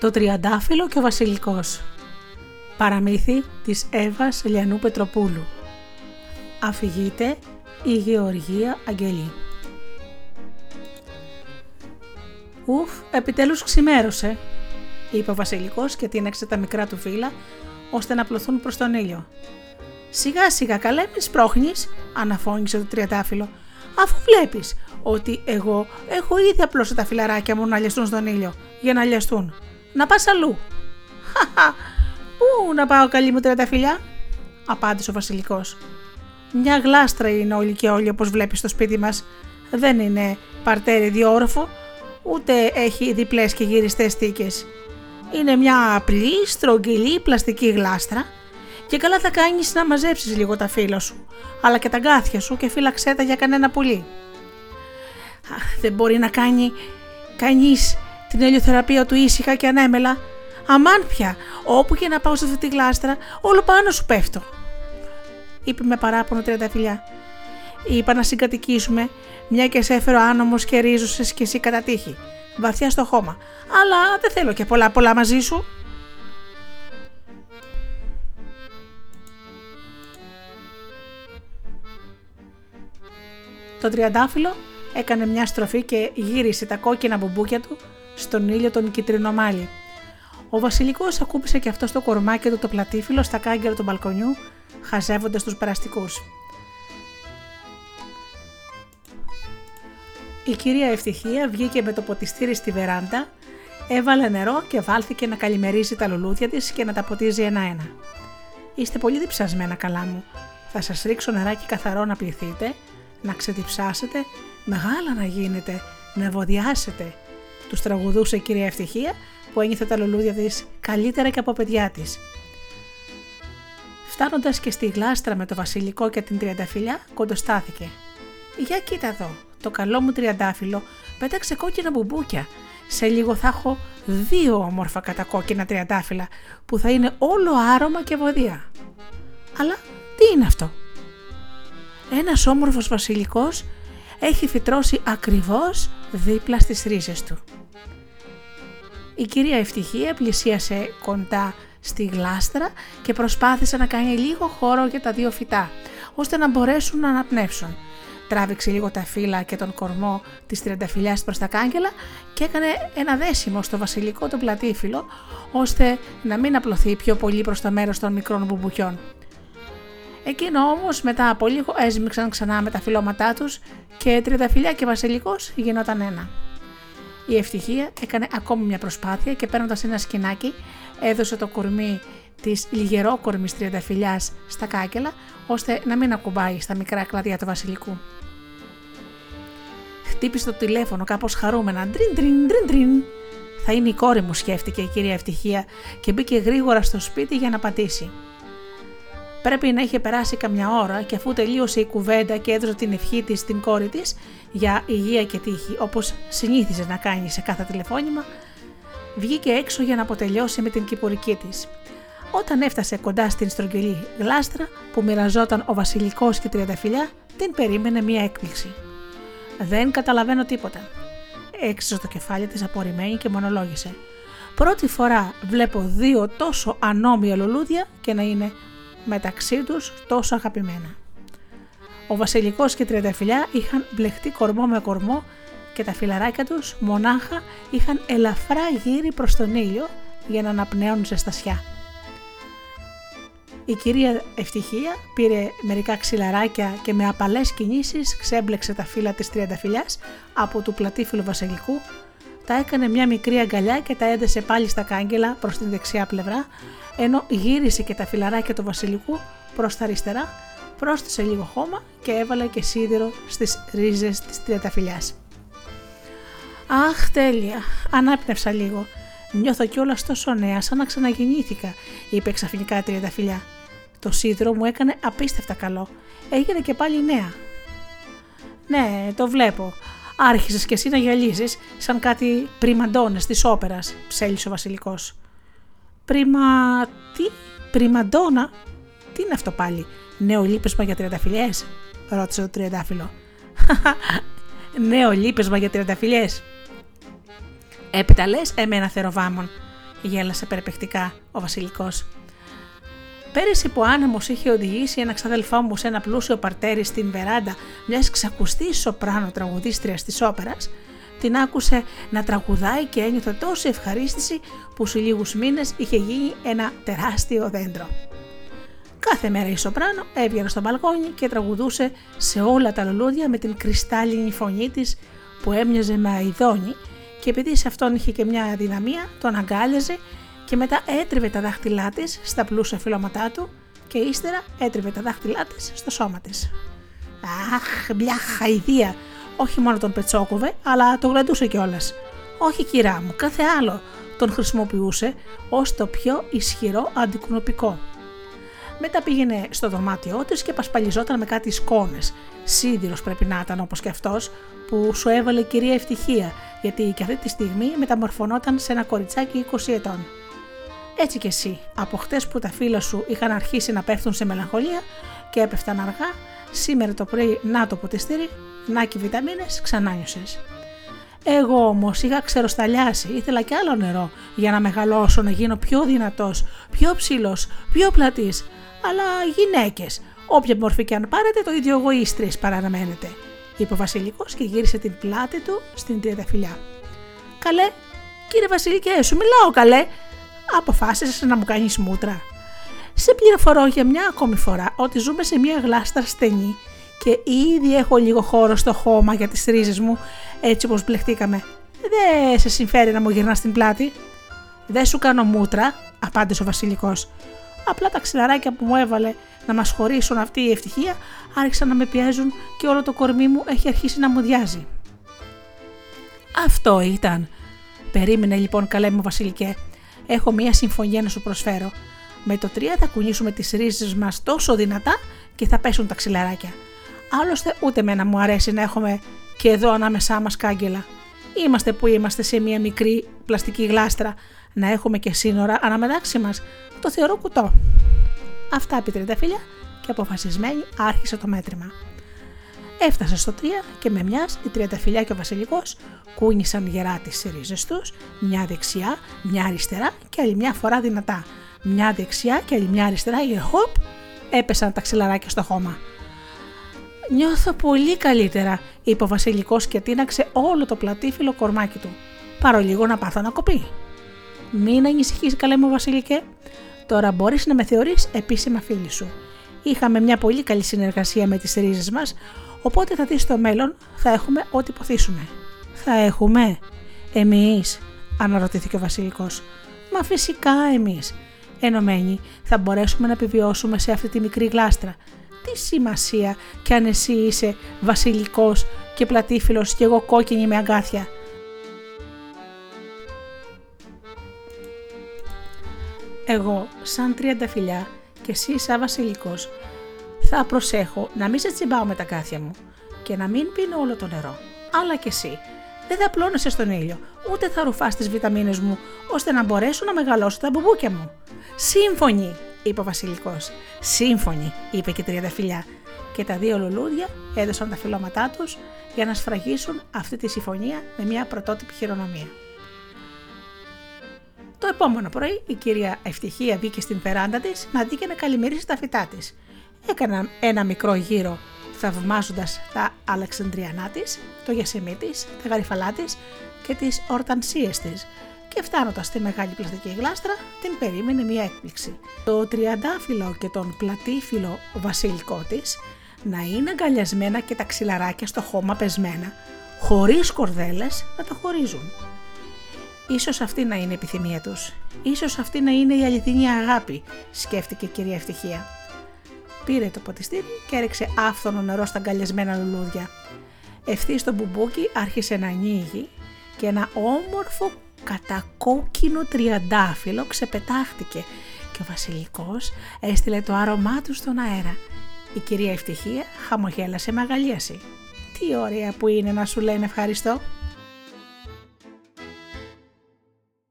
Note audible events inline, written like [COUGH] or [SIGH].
Το Τριαντάφυλλο και ο Βασιλικός Παραμύθι της Εύας Λιανού Πετροπούλου Αφηγείται η Γεωργία Αγγελή Ουφ, επιτέλους ξημέρωσε, είπε ο Βασιλικός και τίναξε τα μικρά του φύλλα ώστε να πλωθούν προς τον ήλιο. Σιγά σιγά καλέ μη σπρώχνεις, αναφώνησε το τριαντάφυλλο, αφού βλέπεις ότι εγώ έχω ήδη απλώσει τα φιλαράκια μου να λιαστούν στον ήλιο, για να λιαστούν. Να πας αλλού. Χαχα, πού να πάω καλή μου τριανταφυλιά, απάντησε ο βασιλικός. Μια γλάστρα είναι όλοι και όλοι όπως βλέπεις στο σπίτι μας. Δεν είναι παρτέρι διόροφο, ούτε έχει διπλές και γυριστές θήκες. Είναι μια απλή, στρογγυλή, πλαστική γλάστρα και καλά θα κάνεις να μαζέψεις λίγο τα φύλλα σου, αλλά και τα γκάθια σου και φύλαξέ τα για κανένα πουλί. Αχ, δεν μπορεί να κάνει κανείς την ελιοθεραπεία του ήσυχα και ανέμελα. Αμάν πια, όπου και να πάω σε αυτή τη γλάστρα, όλο πάνω σου πέφτω. Είπε με παράπονο τριανταφυλιά. Είπα να συγκατοικήσουμε, μια και σε έφερε άνομος και ρίζωσες και εσύ κατά τύχη. Βαθιά στο χώμα. Αλλά δεν θέλω και πολλά πολλά μαζί σου. Το τριαντάφυλλο έκανε μια στροφή και γύρισε τα κόκκινα μπουμπούκια του στον ήλιο τον κυτρινομάλι. Ο Βασιλικός ακούμπησε και αυτό στο κορμάκι του το πλατήφυλλο στα κάγκελα του μπαλκονιού, χαζεύοντας τους περαστικούς. Η κυρία Ευτυχία βγήκε με το ποτιστήρι στη βεράντα, έβαλε νερό και βάλθηκε να καλημερίσει τα λουλούδια της και να τα ποτίζει ένα-ένα. Είστε πολύ διψασμένα καλά μου. Θα σας ρίξω νεράκι καθαρό να πληθείτε, να ξεδιψάσετε, μεγάλα να γίνετε, να ευωδιάσετε. Τους τραγουδούσε η κυρία Ευτυχία που ένιωθε τα λουλούδια της καλύτερα και από παιδιά της. Φτάνοντας και στη γλάστρα με το βασιλικό και την τριανταφυλιά, κοντοστάθηκε. Για κοίτα εδώ, το καλό μου τριαντάφυλλο πέταξε κόκκινα μπουμπούκια. Σε λίγο θα έχω δύο όμορφα κατακόκκινα τριαντάφυλλα που θα είναι όλο άρωμα και βοδία. Αλλά τι είναι αυτό; Ένας όμορφος βασιλικός έχει φυτρώσει ακριβώς δίπλα στις ρίζες του. Η κυρία Ευτυχία πλησίασε κοντά στη γλάστρα και προσπάθησε να κάνει λίγο χώρο για τα δύο φυτά, ώστε να μπορέσουν να αναπνεύσουν. Τράβηξε λίγο τα φύλλα και τον κορμό της τριανταφυλιά προς τα κάγκελα και έκανε ένα δέσιμο στο βασιλικό το πλατήφυλλο, ώστε να μην απλωθεί πιο πολύ προς το μέρος των μικρών μπουμπουκιών. Εκείνο όμως μετά από λίγο έσμιξαν ξανά με τα φυλώματά τους και τριανταφυλιά και βασιλικός γινόταν ένα. Η ευτυχία έκανε ακόμη μια προσπάθεια και παίρνοντας ένα σκηνάκι έδωσε το κορμί της λιγερόκορμης τριανταφυλιά στα κάκελα, ώστε να μην ακουμπάει στα μικρά κλαδιά του βασιλικού. Χτύπησε το τηλέφωνο κάπως χαρούμενα. Ντριν, ντριν, ντριν, ντριν. Θα είναι η κόρη μου, σκέφτηκε η κυρία Ευτυχία και μπήκε γρήγορα στο σπίτι για να πατήσει. Πρέπει να είχε περάσει καμιά ώρα και αφού τελείωσε η κουβέντα και έδωσε την ευχή της στην κόρη της για υγεία και τύχη, όπως συνήθιζε να κάνει σε κάθε τηλεφώνημα, βγήκε έξω για να αποτελειώσει με την κυπουρική της. Όταν έφτασε κοντά στην στρογγυλή γλάστρα που μοιραζόταν ο Βασιλικός και η Τριανταφυλιά, την περίμενε μία έκπληξη. Δεν καταλαβαίνω τίποτα. Έξιζε το κεφάλι της απορριμμένη και μονολόγησε. Πρώτη φορά βλέπω δύο τόσο ανώμια λουλούδια και να είναι μεταξύ τους τόσο αγαπημένα. Ο βασιλικός και η τριανταφυλιά είχαν μπλεχτεί κορμό με κορμό και τα φιλαράκια τους μονάχα είχαν ελαφρά γύρι προς τον ήλιο για να αναπνέουν ζεστασιά. Η κυρία Ευτυχία πήρε μερικά ξυλαράκια και με απαλές κινήσεις ξέμπλεξε τα φύλλα της τριανταφυλιάς από του πλατήφυλλου βασιλικού, τα έκανε μια μικρή αγκαλιά και τα έδεσε πάλι στα κάγκελα προς την δεξιά πλευρά, ενώ γύρισε και τα φυλαράκια του βασιλικού προς τα αριστερά, πρόσθεσε λίγο χώμα και έβαλε και σίδηρο στις ρίζες της τριανταφυλιάς. «Αχ, τέλεια! Ανάπνευσα λίγο. Νιώθω κιόλας τόσο νέα, σαν να ξαναγεννήθηκα», είπε ξαφνικά η τριανταφυλιά. Το σίδηρο μου έκανε απίστευτα καλό. Έγινε και πάλι νέα. Ναι, το βλέπω. Άρχισες κι εσύ να γυαλίζεις σαν κάτι πριμαντώνες της όπερας, ψέλισε ο βασιλικός. Πριμα... τι, πριμαντώνα, τι είναι αυτό πάλι, νέο λείπεσμα για τριανταφυλιές, ρώτησε το τριαντάφυλλο. [LAUGHS] νέο λείπεσμα για τριανταφυλιές. Έπειτα λες εμένα θεροβάμων. γέλασε περιπεκτικά ο Βασιλικός. Πέρυσι που άνεμος είχε οδηγήσει ένα ξαδελφό μου σε ένα πλούσιο παρτέρι στην βεράντα μιας ξακουστής σοπράνο τραγουδίστριας της όπερας, την άκουσε να τραγουδάει και ένιωθε τόση ευχαρίστηση που σε λίγους μήνες είχε γίνει ένα τεράστιο δέντρο. Κάθε μέρα η Σοπράνο έβγαινε στο μπαλκόνι και τραγουδούσε σε όλα τα λουλούδια με την κρυστάλλινη φωνή της που έμοιαζε με αηδόνι και επειδή σε αυτόν είχε και μια αδυναμία τον αγκάλιαζε και μετά έτριβε τα δάχτυλά της στα πλούσια φυλώματά του και ύστερα έτριβε τα δάχτυλά της στο σώμα της. Αχ, μια χαϊδία, όχι μόνο τον πετσόκοβε, αλλά τον γλεντούσε κιόλας. Όχι κυρά μου, κάθε άλλο τον χρησιμοποιούσε ως το πιο ισχυρό αντικουνοπικό. Μετά πήγαινε στο δωμάτιό της και πασπαλιζόταν με κάτι σκόνες. Σίδηρος πρέπει να ήταν όπως και αυτός που σου έβαλε η κυρία Ευτυχία, γιατί και αυτή τη στιγμή μεταμορφωνόταν σε ένα κοριτσάκι 20 ετών. Έτσι κι εσύ, από χτες που τα φύλλα σου είχαν αρχίσει να πέφτουν σε μελαγχολία και έπεφταν αργά, σήμερα το πρωί να το ποτιστήρι να και βιταμίνες, ξανά νιώσες. Εγώ όμως είχα ξεροσταλιάσει, ήθελα κι άλλο νερό για να μεγαλώσω, να γίνω πιο δυνατός, πιο ψηλός, πιο πλατής. Αλλά γυναίκες, όποια μορφή και αν πάρετε, το ίδιο εγωίστρες παραμένετε, είπε ο Βασιλικός και γύρισε την πλάτη του στην τριανταφυλιά. Καλέ, κύριε Βασιλικέ, σου μιλάω καλέ. Αποφάσισες να μου κάνεις μούτρα. Σε πληροφορώ για μια ακόμη φορά ότι ζούμε σε μια γλάστρα στενή και ήδη έχω λίγο χώρο στο χώμα για τις ρίζες μου έτσι όπως μπλεχτήκαμε. Δεν σε συμφέρει να μου γυρνάς την πλάτη; Δεν σου κάνω μούτρα, απάντησε ο Βασιλικός. Απλά τα ξυλαράκια που μου έβαλε να μας χωρίσουν αυτή η ευτυχία άρχισαν να με πιέζουν και όλο το κορμί μου έχει αρχίσει να μου διάζει. Αυτό ήταν. Περίμενε λοιπόν καλέ μου Βασιλικέ. Έχω μία συμφωνία να σου προσφέρω. Με το 3 θα κουνήσουμε τις ρίζες μας τόσο δυνατά και θα πέσουν τα ξυλαράκια. Άλλωστε ούτε μένα μου αρέσει να έχουμε και εδώ ανάμεσά μας κάγκελα. Είμαστε που είμαστε σε μια μικρή πλαστική γλάστρα να έχουμε και σύνορα αναμετάξι μας. Το θεωρώ κουτό. Αυτά είπε τα φίλια και αποφασισμένη άρχισε το μέτρημα. Έφτασε στο 3 και με μιας η τριανταφυλιά και ο Βασιλικός κούνησαν γερά τις ρίζες τους, μια δεξιά, μια αριστερά και άλλη μια φορά δυνατά. Μια δεξιά και άλλη μια αριστερά και χοπ έπεσαν τα ξυλαράκια στο χώμα. Νιώθω πολύ καλύτερα, είπε ο Βασιλικός και τίναξε όλο το πλατήφυλλο κορμάκι του. Πάρω λίγο να πάθω να κοπεί. Μην ανησυχείς, καλέ μου Βασιλικέ. Τώρα μπορείς να με θεωρείς επίσημα φίλη σου. Είχαμε μια πολύ καλή συνεργασία με τις ρίζες μας, οπότε θα δεις στο μέλλον θα έχουμε ό,τι ποθήσουμε. Θα έχουμε. Εμείς, αναρωτήθηκε ο Βασιλικός. Μα φυσικά εμείς. Ενωμένοι θα μπορέσουμε να επιβιώσουμε σε αυτή τη μικρή γλάστρα τι σημασία κι αν εσύ είσαι βασιλικός και πλατήφιλος και εγώ κόκκινη με αγκάθια. Εγώ σαν τριανταφυλιά και εσύ σαν βασιλικός θα προσέχω να μην σε τσιμπάω με τα κάθια μου και να μην πίνω όλο το νερό. Αλλά και εσύ δεν θα πλώνεσαι στον ήλιο, ούτε θα ρουφάς τις βιταμίνες μου, ώστε να μπορέσω να μεγαλώσω τα μπουμπούκια μου. Σύμφωνοι! είπε ο Βασιλικός. Σύμφωνοι, είπε και η φιλιά, και τα δύο λουλούδια έδωσαν τα φυλώματά τους για να σφραγίσουν αυτή τη συμφωνία με μια πρωτότυπη χειρονομία. Το επόμενο πρωί η κυρία Ευτυχία μπήκε στην περάντα της να δει και να καλημερίσει τα φυτά της. Έκαναν ένα μικρό γύρο θαυμάζοντας τα Αλεξανδριανά τη, το γεσεμί τη, τα γαριφαλά τη και τις ορτανσίες της, και φτάνοντας στη μεγάλη πλαστική γλάστρα την περίμενε μια έκπληξη. Το τριαντάφυλλο και τον πλατήφυλλο βασιλικό της να είναι αγκαλιασμένα και τα ξυλαράκια στο χώμα πεσμένα, χωρίς κορδέλες να τα χωρίζουν. Ίσως αυτή να είναι η επιθυμία τους. Ίσως αυτή να είναι η αληθινή αγάπη, σκέφτηκε η κυρία Ευτυχία. Πήρε το ποτιστήρι και έριξε άφθονο νερό στα αγκαλιασμένα λουλούδια. Ευθύ στο μπουμπούκι άρχισε να ανοίγει και ένα όμορφο κατακόκκινο τριαντάφυλλο ξεπετάχτηκε και ο βασιλικός έστειλε το άρωμά του στον αέρα. Η κυρία Ευτυχία χαμογέλασε με αγαλίαση. Τι ωραία που είναι να σου λένε ευχαριστώ.